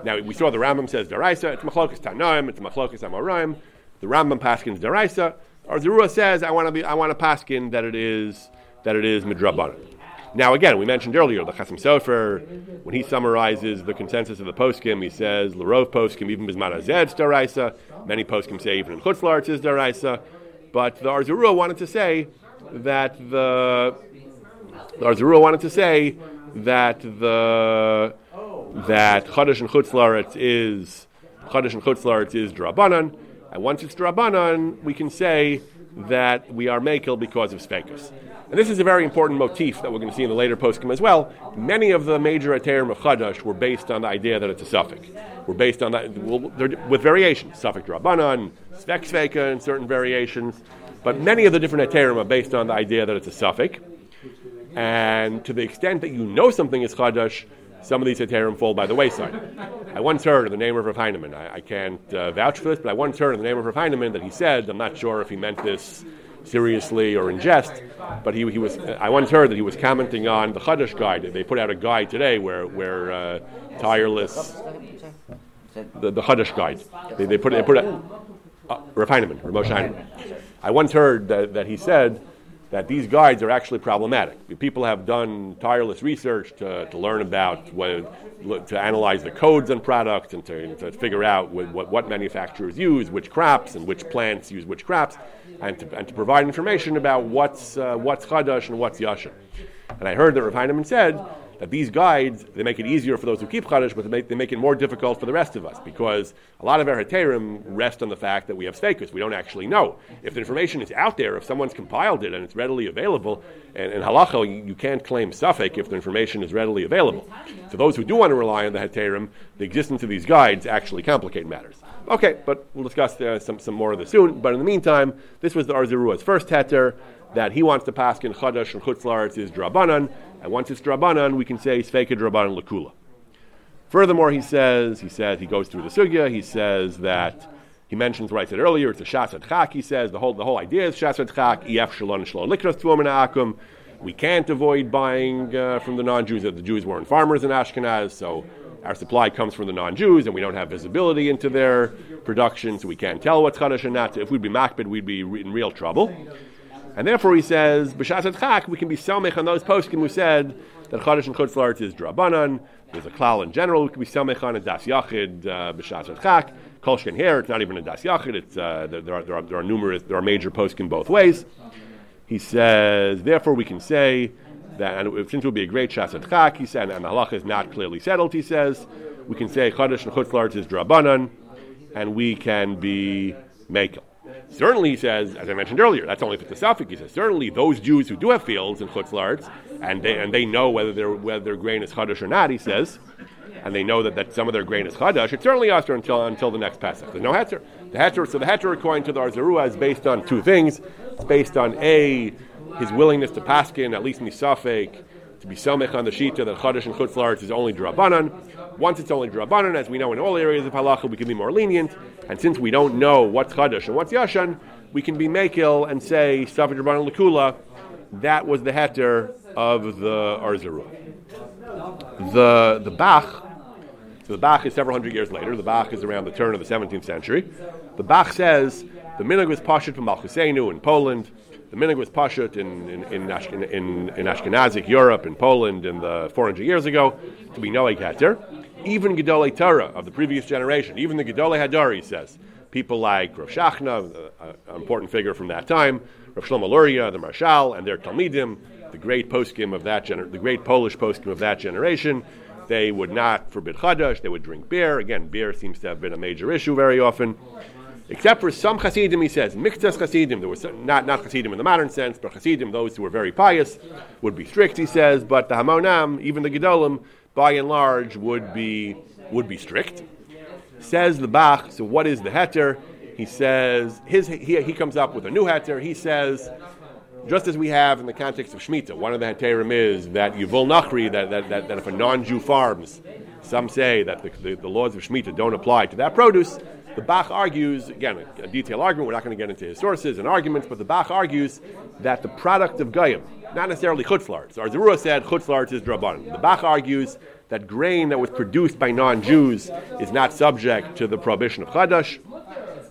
Now we saw the Rambam says deraisa. It's machlokas tanaim. It's machlokas amoraim. The Rambam paskins deraisa, or the Zerua says, I want to be, I want to paskin that it is that it is midrabanan. Now, again, we mentioned earlier the Chasim Sofer, when he summarizes the consensus of the poskim, he says Larov poskim even bisman azed. Many poskim say even in chutzlarts is but the Or Zarua wanted to say that the the Or Zarua wanted to say that the that Chadash and Chutzlaretz is Chadash and Chutzlaretz is Drabanan, and once it's Drabanan, we can say that we are makel because of spekus. And this is a very important motif that we're going to see in the later poskim as well. Many of the major Aterim of Chadash were based on the idea that it's a suffix. We're based on that well, with variations, suffix drabanan, svek and certain variations. But many of the different Aterim are based on the idea that it's a suffix. And to the extent that you know something is Chadash, some of these heterim fall by the wayside. I once heard in the name of Rav Heinemann, I, I can't uh, vouch for this, but I once heard in the name of Rav Heinemann that he said, I'm not sure if he meant this seriously or in jest, but he, he was. I once heard that he was commenting on the Chadash guide. They put out a guide today where where uh, tireless the, the Chadash guide. They, they put they put a uh, Rav Heinemann, Moshe Heinemann. I once heard that, that he said that these guides are actually problematic. People have done tireless research to, to learn about, what, to analyze the codes on products and to, to figure out what, what, what, manufacturers use, which crops, and which plants use which crops, and to, and to provide information about what's, uh, what's Chadash and what's Yashin. And I heard that Rav Heinemann said that these guides they make it easier for those who keep Chadash, but they make, they make it more difficult for the rest of us because a lot of our Heterim rest on the fact that we have Sfekus. We don't actually know. If the information is out there, if someone's compiled it and it's readily available, and in Halacha you, can't claim Safek if the information is readily available. For those who do want to rely on the Heterim, the existence of these guides actually complicate matters. Okay, but we'll discuss uh, some, some more of this soon. But in the meantime, this was the Or Zarua's first Heter that he wants to pass in Chadash and Chutzlaretz is Drabanan, and once it's Drabanan, we can say Sveika Drabanan Lakula. Furthermore, he says, he says, he goes through the sugya, he says that, he mentions what I said earlier, it's a Shasat Chak, he says, the whole, the whole idea is Shasat Chak, Ef Shalon Shalon Likras Akum. We can't avoid buying uh, from the non-Jews, that the Jews weren't farmers in Ashkenaz, so our supply comes from the non-Jews, and we don't have visibility into their production, so we can't tell what's Chadash and not. If we'd be makbid, we'd be in real trouble. And therefore he says, B'shas Chak, we can be selmech on those poskim who said that Chodesh and Chutz is Drabanan. There's a klal in general. We can be selmech on a Das Yachid, uh, B'shas Chak. Kolshkin here, it's not even a Das Yachid. It's, uh, there, are, there, are, there are numerous, there are major poskim both ways. He says, therefore we can say that, and since it would be a great Shas Chak, he said, and the halacha is not clearly settled, he says, we can say Chodesh and Chutz is Drabanan, and we can be Mekel. Certainly, he says, as I mentioned earlier, that's only for the Safek. He says, certainly those Jews who do have fields in Chutzlarts, and they, and they know whether, their whether their grain is Chadash or not, he says, and they know that, that some of their grain is Chadash, it's certainly Usher until, until the next Pesach. There's no Heter. The Heter, so the Heter, according to the Or is based on two things. It's based on A, his willingness to paskin, at least in the Safek, to be Somech on the Shita that Chadash and Chutzlarts is only Drabanan. Once it's only Drabanan, as we know in all areas of Halacha, we can be more lenient. And since we don't know what's Chadash and what's Yashan, we can be Mekil and say, Safek Drabanan Lakula, that was the heter of the Or Zarua. The, the Bach, so the Bach is several hundred years later. The Bach is around the turn of the 17th century. The Bach says the minog was pashut from Malchusenu in Poland. The minog was pashut in, in, in, in, in Ashkenazic Europe, in Poland, in the 400 years ago, to be Noeg Heter even Gedolei Torah of the previous generation, even the Gedolei Hadari says, people like Rav Shachna, uh, uh, an important figure from that time, Rav Shlomo Luria, the Maharshal, and their Talmidim, the great poskim of that gener- the great Polish poskim of that generation, they would not forbid chadash. They would drink beer. Again, beer seems to have been a major issue very often, except for some Hasidim. He says mixtas Hasidim. There was not not Hasidim in the modern sense, but Hasidim, those who were very pious, would be strict. He says, but the Hamonam, even the Gedolim, by and large, would be would be strict. Says the Bach. So what is the heter? He says his he, he comes up with a new heter. He says. Just as we have in the context of Shemitah, one of the heterim is that Yivul Nachri, that, that, that, that if a non Jew farms, some say that the, the, the, laws of Shemitah don't apply to that produce. The Bach argues, again, a, a detailed argument, we're not going to get into his sources and arguments, but the Bach argues that the product of Goyim, not necessarily chutzlarts. So Or Zarua said chutzlarts is drabanan. The Bach argues that grain that was produced by non-Jews is not subject to the prohibition of chadash,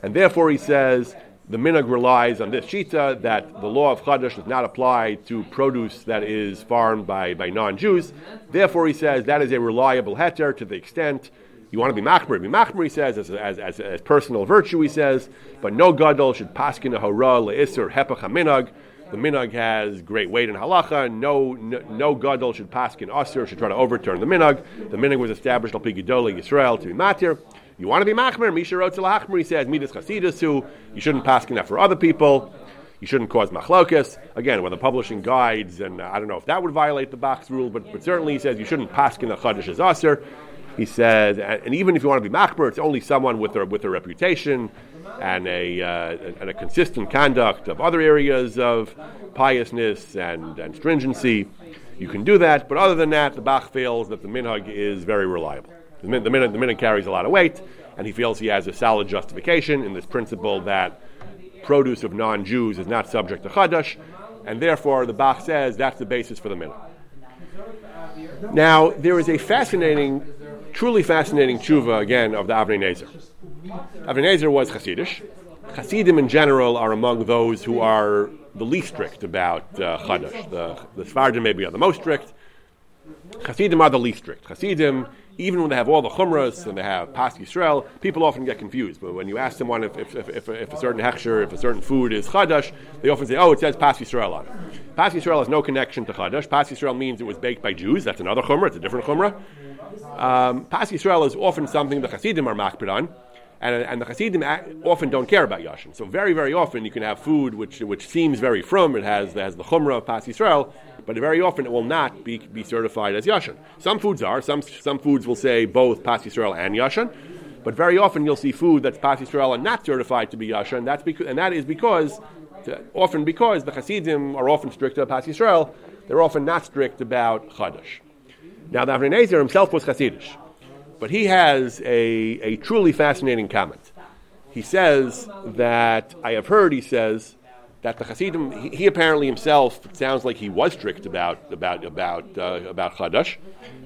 and therefore he says the minhag relies on this shita that the law of chadash does not apply to produce that is farmed by, by non-Jews. Therefore, he says that is a reliable heter to the extent you want to be machmer. Be machmer, he says, as, as, as, as personal virtue, he says, but no gadol should paskin a hara leisur hepach minhag the minhag has great weight in halacha. No, no, no gadol should paskin asur should try to overturn the minhag. The minhag was established al pigidoli Yisrael to be matir. You want to be machmer? Misha wrote to He says midas chasidasu. You shouldn't paskin that for other people. you shouldn't cause machlokas. Again, whether publishing guides, and uh, I don't know if that would violate the Bach's rule, but, but certainly he says you shouldn't paskin the chadash as aser. He says, and, and, even if you want to be machmer, it's only someone with a, with a reputation and a, uh, and a consistent conduct of other areas of piousness and, and stringency. You can do that, but other than that, the Bach feels that the minhag is very reliable. The, min, the, minhag, the minhag carries a lot of weight, and he feels he has a solid justification in this principle that produce of non-Jews is not subject to chadash, and therefore the Bach says that's the basis for the minhag. Now, there is a fascinating, truly fascinating tshuva again of the Avnei Nezer. Avnei Nezer was Hasidish. Hasidim in general are among those who are the least strict about uh, Chadash. The, the Sephardim maybe are the most strict. Hasidim are the least strict. Hasidim, even when they have all the chumras and they have pas Yisrael, people often get confused. But when you ask someone if, if, if, if, a certain hechsher, if a certain food is Chadash, they often say, oh, it says pas Yisrael on it. Pas Yisrael has no connection to Chadash. Pas Yisrael means it was baked by Jews. That's another chumrah. It's a different chumrah. Um, pas Yisrael is often something the Hasidim are makbid on and, and the Hasidim often don't care about Yashin. So very, very often you can have food which, which seems very from, it has, it has the Chumrah of Pas Yisrael, but very often it will not be, be certified as Yashin. Some foods are, some, some foods will say both Pas Yisrael and Yashin, but very often you'll see food that's Pas Yisrael and not certified to be Yashin, that's because, and that is because, often because the Hasidim are often strict about Pas Yisrael, they're often not strict about Chadash. Now the Avnei Nezer himself was Hasidish. But he has a, a truly fascinating comment. He says that, I have heard, he says, that the Hasidim, he, he apparently himself, sounds like he was strict about, about, about, uh, about Chadash,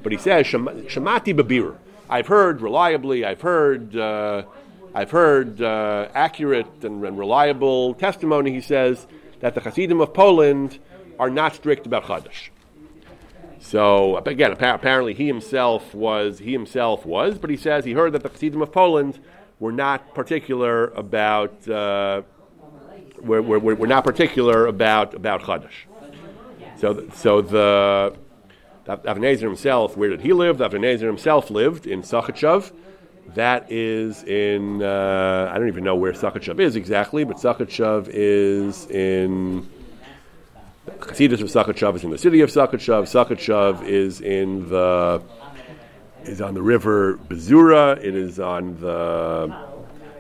but he says, Shamati Babir. I've heard reliably, I've heard, uh, I've heard uh, accurate and, and, reliable testimony, he says, that the Hasidim of Poland are not strict about Chadash. So again, apparently he himself was he himself was, but he says he heard that the Chassidim of Poland were not particular about uh, were, were, were not particular about about Chadash. So so the Avnei Nezer himself, where did he live? The Avnei Nezer himself lived in Sakhachev. That is in uh, I don't even know where Sakhachev is exactly, but Sakhachev is in Chassidus of Sakhachev is in the city of Sakhachev. Sakhachev is in the is on the river Bezura. It is on the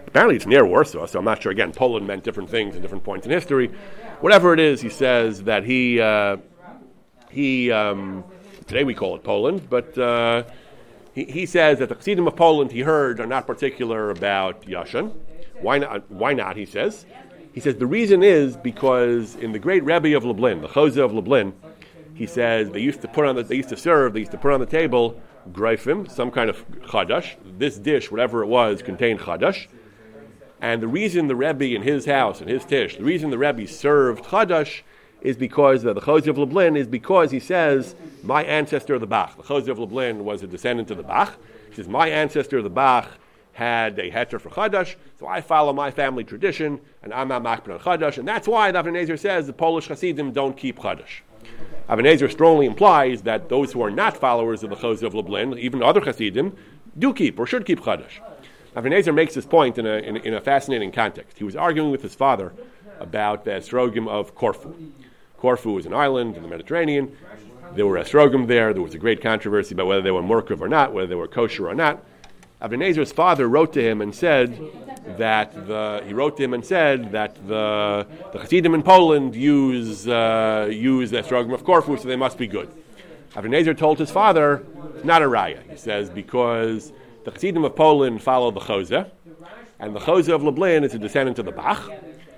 apparently it's near Warsaw, so I'm not sure. Again, Poland meant different things at different points in history. Whatever it is, he says that he uh, he um, today we call it Poland, but. Uh, he, he, says that the Chassidim of Poland he heard are not particular about Yashan. Why not? Why not? He says he says the reason is because in the great Rebbe of Lublin, the Chozeh of Lublin, he says they used to put on the, they used to serve, they used to put on the table greifim, some kind of chadash. This dish, whatever it was, contained chadash. And the reason the Rebbe in his house, in his tish, the reason the Rebbe served chadash is because uh, the, the Chozeh of Lublin is because he says, my ancestor the Bach. The Chozeh of Lublin was a descendant of the Bach. He says, my ancestor the Bach had a heter for Chadash, so I follow my family tradition, and I'm not makbid on Chadash, and that's why the Avnei Nezer says the Polish Hasidim don't keep Chadash. Avnei strongly implies that those who are not followers of the Chozeh of Lublin, even other Hasidim, do keep or should keep Chadash. Avnei makes this point in a, in, in, a fascinating context. He was arguing with his father about the Esrogim of Corfu. Corfu is an island in the Mediterranean. There were Esrogim there. There was a great controversy about whether they were Murkav or not, whether they were kosher or not. Avnei Nezer's father wrote to him and said that the, he wrote to him and said that the, the Hasidim in Poland use, uh, use the Esrogim of Corfu, so they must be good. Avnei Nezer told his father, not a raya. He says, because the Hasidim of Poland follow the Chozeh, and the Chozeh of Lublin is a descendant of the Bach,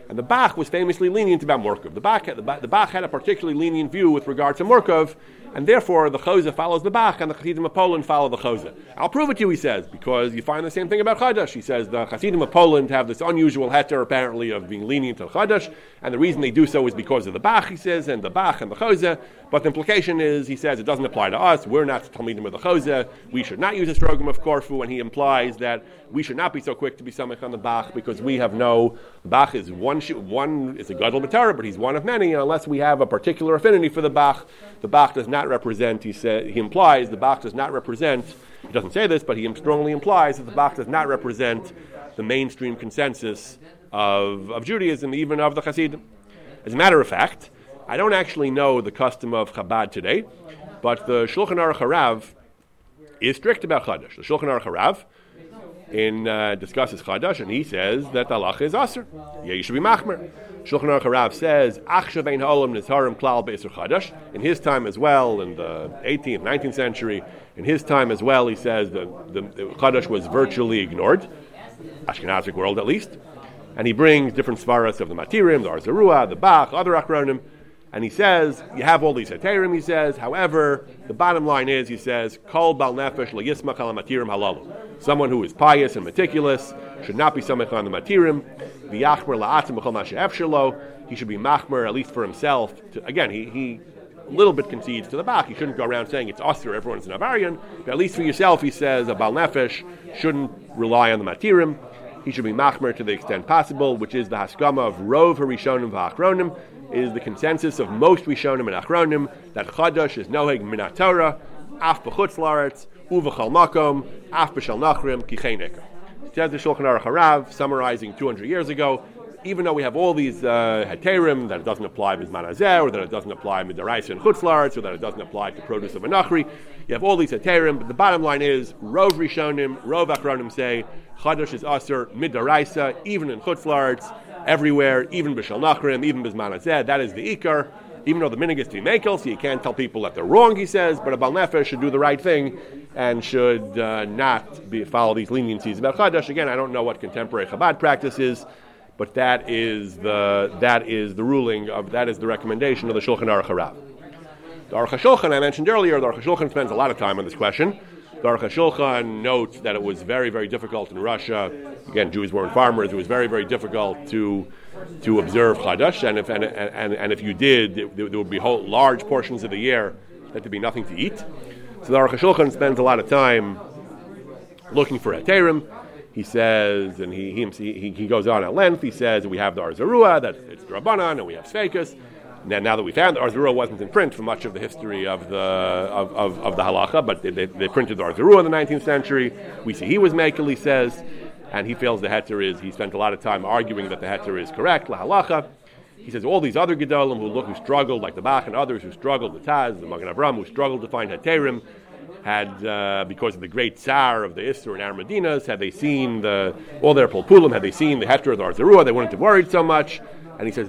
and the Bach was famously lenient about Morkov. The Bach, the, the Bach had a particularly lenient view with regard to Murkov, and therefore the Chozeh follows the Bach, and the Chassidim of Poland follow the Chozeh. I'll prove it to you, he says, because you find the same thing about Chadash. He says the Chassidim of Poland have this unusual heter, apparently, of being lenient to Chadash, and the reason they do so is because of the Bach, he says, and the Bach and the Chozeh. But the implication is, he says, it doesn't apply to us. We're not the Talmidim of the Chozeh. We should not use a Strogim of Corfu, and he implies that we should not be so quick to be Samech on the Bach because we have no Bach is one one is a Gadol B'Torah, but he's one of many. And unless we have a particular affinity for the Bach, the Bach does not represent. He said he implies the Bach does not represent. He doesn't say this, but he strongly implies that the Bach does not represent the mainstream consensus of, of Judaism, even of the Hasidim. As a matter of fact, I don't actually know the custom of Chabad today, but the Shulchan Aruch Harav is strict about Chadash. The Shulchan Aruch Harav in uh, discusses Chadash, and he says that the halacha is aser. Yeah, you should be machmer. Shulchan Aruch Harav says Achshav ein ha'olam nizharim klal be'isur Chadash. In his time as well, in the 18th, 19th century, in his time as well, he says the, the, the Chadash was virtually ignored, Ashkenazic world at least. And he brings different svaras of the Matirim, the Or Zarua, the Bach, other Achronim, and he says, you have all these heterim, he says, however, the bottom line is, he says, Kol bal nefesh al matirim halalu. Someone who is pious and meticulous should not be samech on the matirim. V'yachmer la'atzim b'chol masha'ef He should be machmer, at least for himself. To, again, he, he a little bit concedes to the Bach. He shouldn't go around saying it's Osir, everyone's an Avarian. But at least for yourself, he says, a bal nefesh shouldn't rely on the matirim. He should be machmer to the extent possible, which is the haskama of rov harishonim v'achronim, is the consensus of most Rishonim and Achronim that Chadash is Noheg Minat Torah, Af B'chutz Laretz, Uvachal Makom, Af B'shal Nachrim, Kichenek. Says the Shulchan Aruch Harav, summarizing 200 years ago, even though we have all these uh, heterim, that it doesn't apply with Manazeh, or that it doesn't apply with Daraisa and Chutzlaritz, or that it doesn't apply to produce of a Nachri, you have all these heterim, but the bottom line is, Rov Rishonim, Rov Achronim say, Chadash is Aser Midaraisa, even in Chutzlaritz, everywhere, even b'shal nachrim, even b'zman. That is the ikar. Even though the minig is to be makel, so you can't tell people that they're wrong, he says, but a bal nefesh should do the right thing and should uh, not be, follow these leniencies about chadash. Again, I don't know what contemporary Chabad practice is, but that is the that is the ruling of that is the recommendation of the Shulchan Aruch Harav. The Aruch Shulchan I mentioned earlier. The Aruch Shulchan spends a lot of time on this question. The Aruch Shulchan notes that it was very, very difficult in Russia. Again, Jews weren't farmers. It was very, very difficult to to observe Chadash, and if and, and, and if you did, there, there would be whole large portions of the year that there'd be nothing to eat. So the Aruch Shulchan spends a lot of time looking for a Heterim. He says, and he, he, he, goes on at length. He says we have the Or Zarua, that it's Drabanan, and we have Sveikas. Now, now that we found the Or Zarua wasn't in print for much of the history of the of, of, of the halacha, but they, they, they, printed the Or Zarua in the 19th century. We see he was makel, he says, and he feels the heter is. He spent a lot of time arguing that the heter is correct, la halacha. He says all these other gedolim who look who struggled, like the Bach and others who struggled, the Taz, the Magen Avram, who struggled to find heterim, had uh, because of the great tsar of the Isser and Armadinas, had they seen the all their pulpulim, had they seen the heter of the Or Zarua, they wouldn't have worried so much. And he says,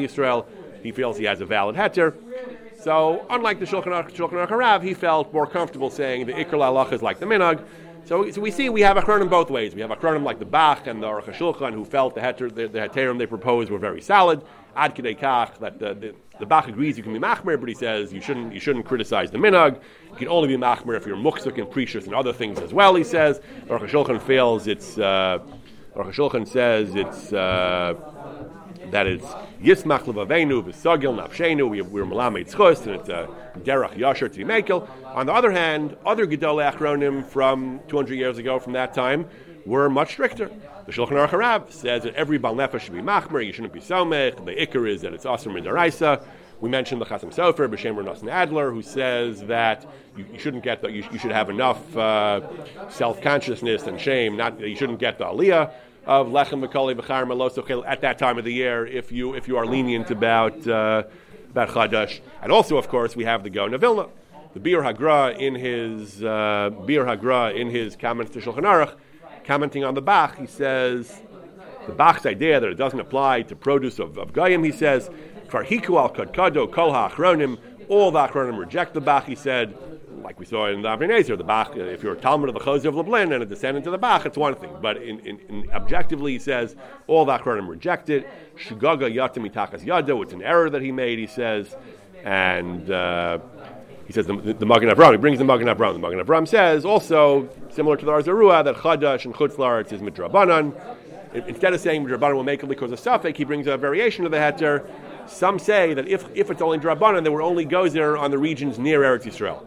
Yisrael. He feels he has a valid heter. So, unlike the Shulchan Aruch Shulchan Aruch Harav, he felt more comfortable saying the Ikr Lalach is like the Minag. So, so we see we have a Achronim both ways. We have a Achronim like the Bach and the Aruch Shulchan who felt the heter, the, the heterim they proposed were very solid. Ad Kedei Kach, that the, the, the Bach agrees you can be Machmer, but he says you shouldn't, you shouldn't criticize the Minag. You can only be Machmer if you're Muksuk and Precious and other things as well, he says. Aruch Shulchan fails. it's. Uh, Aruch Shulchan says it's uh, that it's Yismach Levavenu v'Sagil Nafshenu. We we're Malamed Tzchus, and it's a Derach Yasher Tzimekel. On the other hand, other Gedol Achronim from 200 years ago, from that time, were much stricter. The Shulchan Aruch Harav says that every Bal Nefesh should be Machmer. You shouldn't be Somech. The Iker is that it's Asr Midaraisa. We mentioned the Chasam Sofer, B'Shem Nosson Adler, who says that you, you shouldn't get the, you, you, should have enough uh, self consciousness and shame. Not you shouldn't get the aliyah of lechem v'koli v'char melosochil at that time of the year if you if you are lenient about uh, about chadash. And also, of course, we have the Gaon of Vilna, the Biur HaGra in his uh, Biur HaGra in his comments to Shulchan Aruch, commenting on the Bach, he says the Bach's idea that it doesn't apply to produce of, of Goyim, he says al Kadkado Kol HaAchronim, all the Achronim reject the Bach, he said, like we saw in the Avnei the Bach, if you're a Talmud of the Chozeh of Lublin and a descendant of the Bach, it's one thing. But in, in, in objectively, he says, all the Achronim reject it. Shigaga Yatim Itakas Yado, it's an error that he made, he says. And uh, he says the, the, the Magen Avram, he brings the Magen Avram. The Magen Avram says also, similar to the Or Zarua, that Chadash and Chutzlaritz is Midrabanan. Instead of saying Midrabanan will make it because of Safek, he brings a variation of the Heter some say that if, if it's only Drabanan, then we're only goes there on the regions near Eretz Yisrael.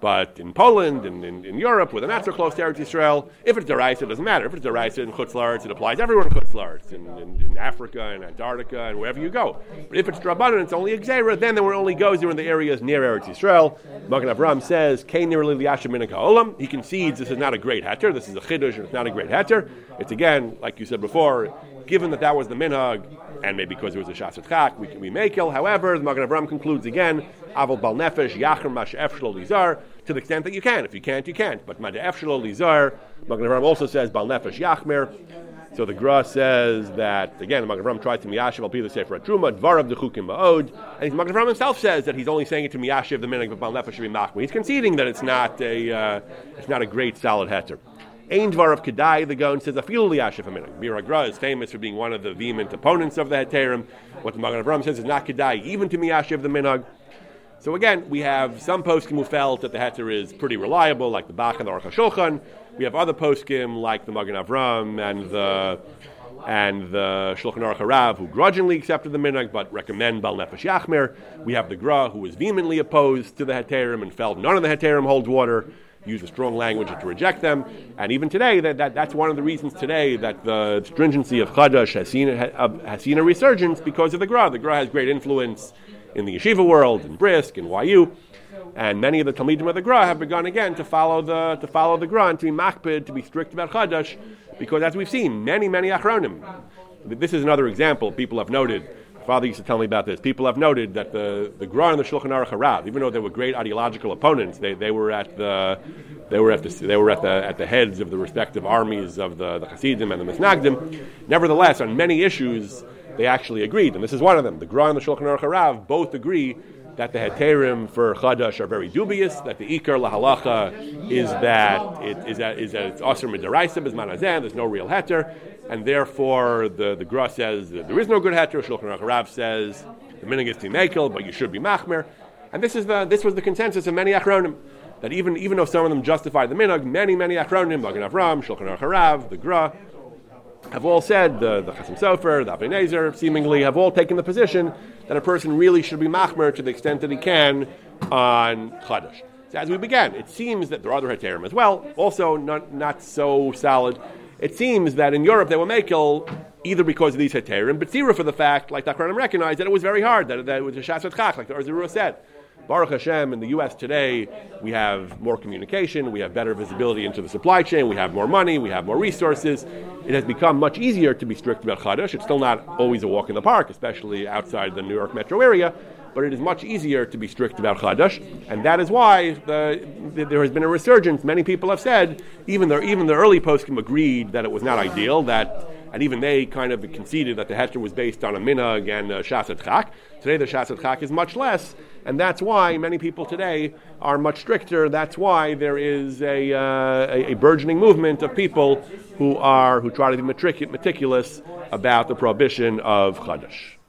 But in Poland and in, in, Europe, where they're so close to Eretz Yisrael, if it's Deraisa, it doesn't matter. If it's Deraisa in Chutzlaritz, it applies everywhere in Chutzlaritz, in, in, in, Africa and Antarctica and wherever you go. But if it's Drabanan, it's only Xera, then there only goes there in the areas near Eretz Yisrael. Magen Avram says, Olam. He concedes this is not a great heter, this is a chiddush, and it's not a great heter. It's again, like you said before, given that that was the minhag, and maybe because it was a shasat chak, we, we may kill. However, the Magen Avram concludes again, avol bal nefesh yachar mash lizar, to the extent that you can. If you can't, you can't. But mad efshlo lizar, Magen Avram also says bal nefesh yachmer. So the Gra says that again, the Magen Avram tried to miyashiv al the sefer truma dvarav dechukim ma'od, and the Magen Avram himself says that he's only saying it to miyashiv the minhag of bal nefesh should be machmer. He's conceding that it's not a uh, it's not a great solid heter. Ein of Kedai, the Gaon says, Afilu Liyashif Aminah. Miragra is famous for being one of the vehement opponents of the Heterim. What the Magen Avram says is not Kedai, even to Miyashiv the Minhag. So again, we have some poskim who felt that the heter is pretty reliable, like the Bach and the Aruch HaShulchan. We have other poskim like the Magen Avram and the and the Shulchan Aruch Harav who grudgingly accepted the minhag but recommend Bal Nefesh Yachmer. We have the Gra who was vehemently opposed to the heterim and felt none of the heterim holds water use a strong language to reject them. And even today, that, that, that's one of the reasons today that the stringency of Chadash has seen, uh, has seen a resurgence because of the Gra. The Gra has great influence in the yeshiva world, in Brisk, in YU. And many of the Talmidim of the Gra have begun again to follow the, to follow the Gra and to be makpid, to be strict about Chadash, because as we've seen, many, many Achronim. This is another example people have noted father used to tell me about this. People have noted that the, the Gra and the Shulchan Aruch Harav, even though they were great ideological opponents, they, they were at the they were at the they were at the at the heads of the respective armies of the, the Hasidim and the Misnagdim. Nevertheless, on many issues, they actually agreed, and this is one of them. The Gra and the Shulchan Aruch Harav both agree that the heterim for chadash are very dubious. That the ikar lahalacha is that it is that is that it's aser midaraisa is manazan. There's no real heter, and therefore the, the Gra says that there is no good heter. Shulchan Aruch says the minig is timekel, but you should be machmer. And this is the this was the consensus of many achronim that even even though some of them justify the minog, many many achronim, Magen Avram, Shulchan Aruch Rav, the Gra, have all said the the Chasam Sofer, the Avnei Nezer, seemingly have all taken the position that a person really should be machmer to the extent that he can on chadash. So as we began, it seems that there are other heterim as well, also not not so solid it seems that in Europe they were makel either because of these heterim, but zero for the fact, like Achronim recognized, that it was very hard, that, that it was a shasat chach, like the Or Zarua said. Baruch Hashem, in the U.S. today, we have more communication, we have better visibility into the supply chain, we have more money, we have more resources. It has become much easier to be strict about Chadash. It's still not always a walk in the park, especially outside the New York metro area, but it is much easier to be strict about Chadash, and that is why the, the, there has been a resurgence. Many people have said, even the, even the early poskim agreed that it was not ideal, that, and even they kind of conceded that the Heter was based on a minhag and a shasat chak. Today the shasat chak is much less, and that's why many people today are much stricter. That's why there is a, uh, a, a, burgeoning movement of people who are who try to be meticulous about the prohibition of Chadash.